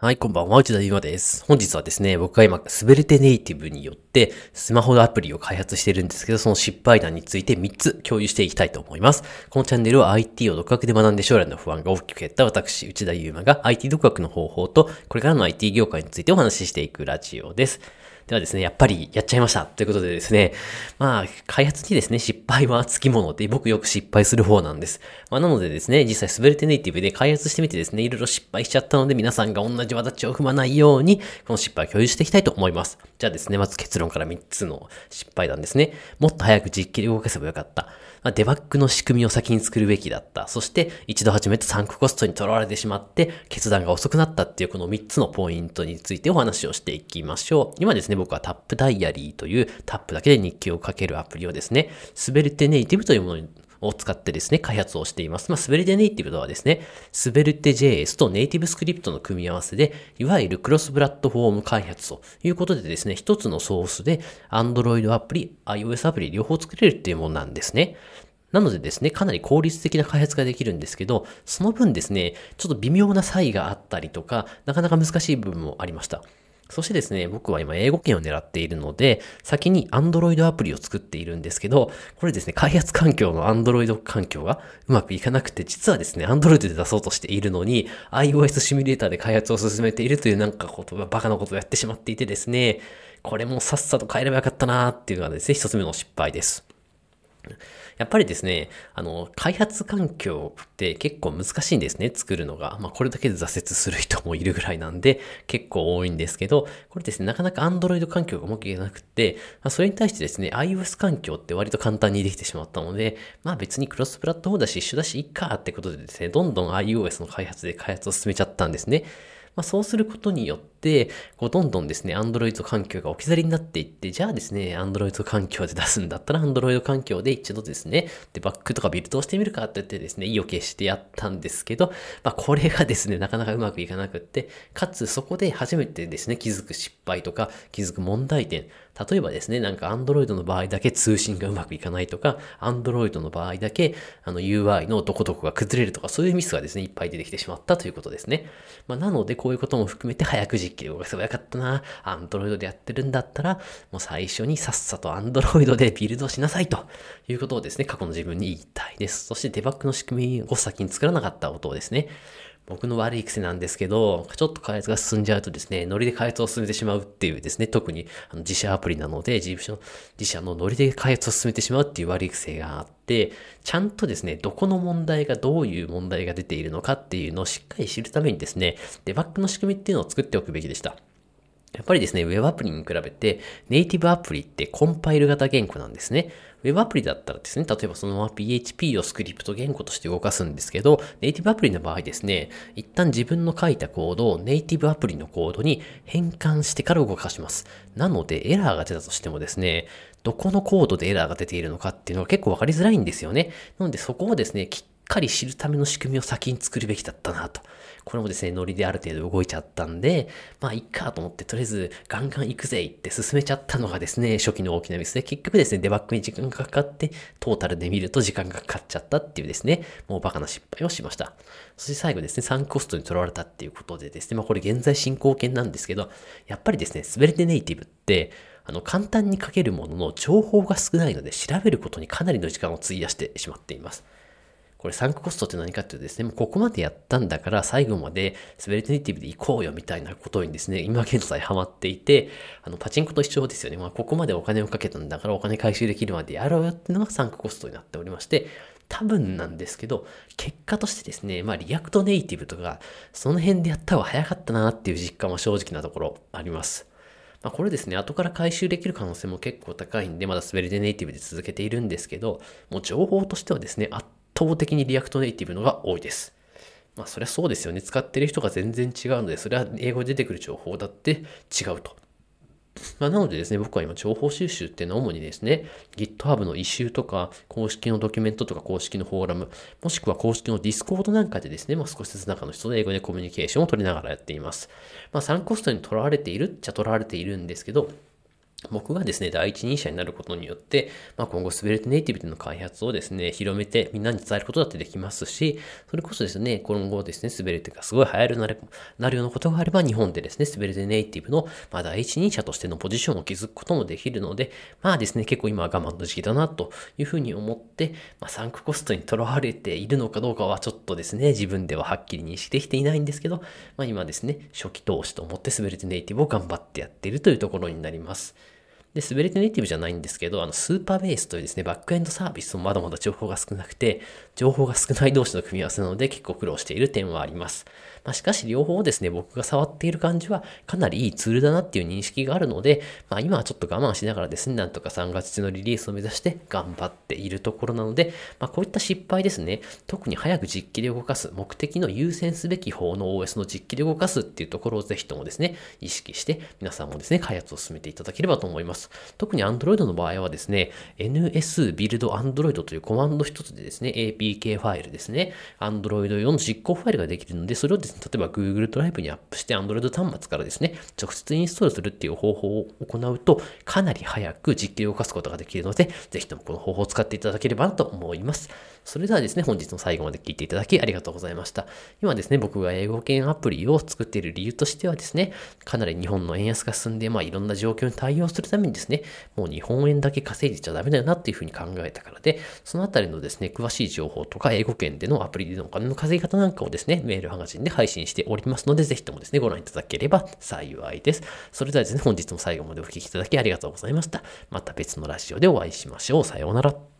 はい、こんばんは、内田ゆまです。本日はですね、僕が今、滑れてネイティブによって、スマホのアプリを開発してるんですけど、その失敗談について3つ共有していきたいと思います。このチャンネルは IT を独学で学んで将来の不安が大きく減った私、内田ゆまが IT 独学の方法と、これからの IT 業界についてお話ししていくラジオです。ではですね、やっぱりやっちゃいました。ということでですね、まあ、開発にですね、失敗はつきもので、僕よく失敗する方なんです。まあ、なのでですね、実際滑れてネイティブで開発してみてですね、いろいろ失敗しちゃったので、皆さんが同じ技を踏まないように、この失敗を共有していきたいと思います。じゃあですね、まず結論から3つの失敗なんですね。もっと早く実機で動かせばよかった。まあ、デバッグの仕組みを先に作るべきだった。そして、一度始めたサンクコストにとらわれてしまって、決断が遅くなったっていうこの3つのポイントについてお話をしていきましょう。今ですね、僕はタップダイイヤリーというタップだけで日記を書けるアプリをですね、滑り手ネイティブというものを使ってですね、開発をしています。まあ、滑り手ネイティブとはですね、滑り手 JS とネイティブスクリプトの組み合わせで、いわゆるクロスプラットフォーム開発ということでですね、一つのソースで Android アプリ、iOS アプリ両方作れるっていうものなんですね。なのでですね、かなり効率的な開発ができるんですけど、その分ですね、ちょっと微妙な差異があったりとか、なかなか難しい部分もありました。そしてですね、僕は今英語圏を狙っているので、先に Android アプリを作っているんですけど、これですね、開発環境の Android 環境がうまくいかなくて、実はですね、Android で出そうとしているのに、iOS シミュレーターで開発を進めているというなんかことがバカなことをやってしまっていてですね、これもさっさと変えればよかったなーっていうのがですね、一つ目の失敗です。やっぱりですね、あの、開発環境って結構難しいんですね、作るのが。まあ、これだけで挫折する人もいるぐらいなんで、結構多いんですけど、これですね、なかなか Android 環境がうまくいかなくて、まあ、それに対してですね、iOS 環境って割と簡単にできてしまったので、まあ別にクロスプラットフォーだし一緒だしいっかってことでですね、どんどん iOS の開発で開発を進めちゃったんですね。まあ、そうすることによって、こうどんどんですね、Android 環境が置き去りになっていって、じゃあですね、Android 環境で出すんだったら、Android 環境で一度ですね、で、バックとかビルドをしてみるかって言ってですね、意を決してやったんですけど、まあ、これがですね、なかなかうまくいかなくって、かつそこで初めてですね、気づく失敗とか、気づく問題点、例えばですね、なんか Android の場合だけ通信がうまくいかないとか、Android の場合だけあの UI のどこどこが崩れるとか、そういうミスがですね、いっぱい出てきてしまったということですね。まあ、なので、こういうことも含めて早く実機で動かせばよかったな。アンドロイドでやってるんだったら、もう最初にさっさとアンドロイドでビルドしなさいということをですね、過去の自分に言いたいです。そしてデバッグの仕組みを先に作らなかった音をですね、僕の悪い癖なんですけど、ちょっと開発が進んじゃうとですね、ノリで開発を進めてしまうっていうですね、特にあの自社アプリなので、自社自社のノリで開発を進めてしまうっていう悪い癖があって、ちゃんとですね、どこの問題がどういう問題が出ているのかっていうのをしっかり知るためにですね、デバッグの仕組みっていうのを作っておくべきでした。やっぱりですね、ウェブアプリに比べて、ネイティブアプリってコンパイル型言語なんですね。Web アプリだったらですね、例えばそのまま PHP をスクリプト言語として動かすんですけど、ネイティブアプリの場合ですね、一旦自分の書いたコードをネイティブアプリのコードに変換してから動かします。なので、エラーが出たとしてもですね、どこのコードでエラーが出ているのかっていうのは結構わかりづらいんですよね。なのでそこをですね、きっかり知るための仕組みを先に作るべきだったなと。これもですね、ノリである程度動いちゃったんで、まあ、いっかと思って、とりあえず、ガンガン行くぜって進めちゃったのがですね、初期の大きなミスで、結局ですね、デバッグに時間がかかって、トータルで見ると時間がかかっちゃったっていうですね、もうバカな失敗をしました。そして最後ですね、サンコストに取られたっていうことでですね、まあ、これ現在進行形なんですけど、やっぱりですね、 Svelte Native って、あの、簡単に書けるものの情報が少ないので、調べることにかなりの時間を費やしてしまっています。これサンクコストって何かっていうとですね、もうここまでやったんだから最後まで Svelte Native で行こうよみたいなことにですね、今現在ハマっていて、あの、パチンコと一緒ですよね。まあ、ここまでお金をかけたんだからお金回収できるまでやろうよっていうのがサンクコストになっておりまして、多分なんですけど、結果としてですね、まあ、 React Native とか、その辺でやった方が早かったなっていう実感は正直なところあります。まあ、これですね、後から回収できる可能性も結構高いんで、まだ Svelte Native で続けているんですけど、もう情報としてはですね、圧倒的に React Native のが多いです。まあそりゃそうですよね。使ってる人が全然違うので、それは英語で出てくる情報だって違うと。まあ、なのでですね、僕は今情報収集っていうのは主にですね、GitHub の issue とか、公式のドキュメントとか公式のフォーラム、もしくは公式の Discord なんかでですね、まあ、少しずつ中の人と英語でコミュニケーションを取りながらやっています。まあ、3コストに取らわれているっちゃ取られているんですけど、僕がですね、第一人者になることによって、まあ、今後、スベルトネイティブでの開発をですね、広めてみんなに伝えることだってできますし、それこそですね、今後ですね、スベルテがすごい流行るなるなるようなことがあれば、日本でですね、スベルテネイティブの、まあ、第一人者としてのポジションを築くこともできるので、まあですね、結構今は我慢の時期だな、というふうに思って、まあ、サンクコストにとらわれているのかどうかはちょっとですね、自分でははっきり認識できていないんですけど、まあ今ですね、初期投資と思ってスベルテネイティブを頑張ってやっているというところになります。で、滑りネイティブじゃないんですけど、あの、スーパーベースというですね、バックエンドサービスもまだまだ情報が少なくて、情報が少ない同士の組み合わせなので結構苦労している点はあります。まあ、しかし両方ですね、僕が触っている感じはかなりいいツールだなっていう認識があるので、まあ今はちょっと我慢しながらですね、なんとか3月中のリリースを目指して頑張っているところなので、まあこういった失敗ですね、特に早く実機で動かす、目的の優先すべき方の OS の実機で動かすっていうところをぜひともですね、意識して皆さんもですね、開発を進めていただければと思います。特に Android の場合はですね、ns build Android というコマンド一つでですね、APK ファイルですね、Android 用の実行ファイルができるので、それをですね、例えば Google ドライブにアップして Android 端末からですね、直接インストールするっていう方法を行うと、かなり早く実機を動かすことができるので、ぜひともこの方法を使っていただければなと思います。それではですね、本日の最後まで聞いていただきありがとうございました。今ですね、僕が英語圏アプリを作っている理由としてはですね、かなり日本の円安が進んで、まあいろんな状況に対応するためにですね、もう日本円だけ稼いでちゃダメだよなっていうふうに考えたからで、そのあたりのですね、詳しい情報とか英語圏でのアプリでのお金の稼ぎ方なんかをですね、メールハガジンで配信しておりますので、ぜひともですね、ご覧いただければ幸いです。それではですね、本日も最後までお聴きいただきありがとうございました。また別のラジオでお会いしましょう。さようなら。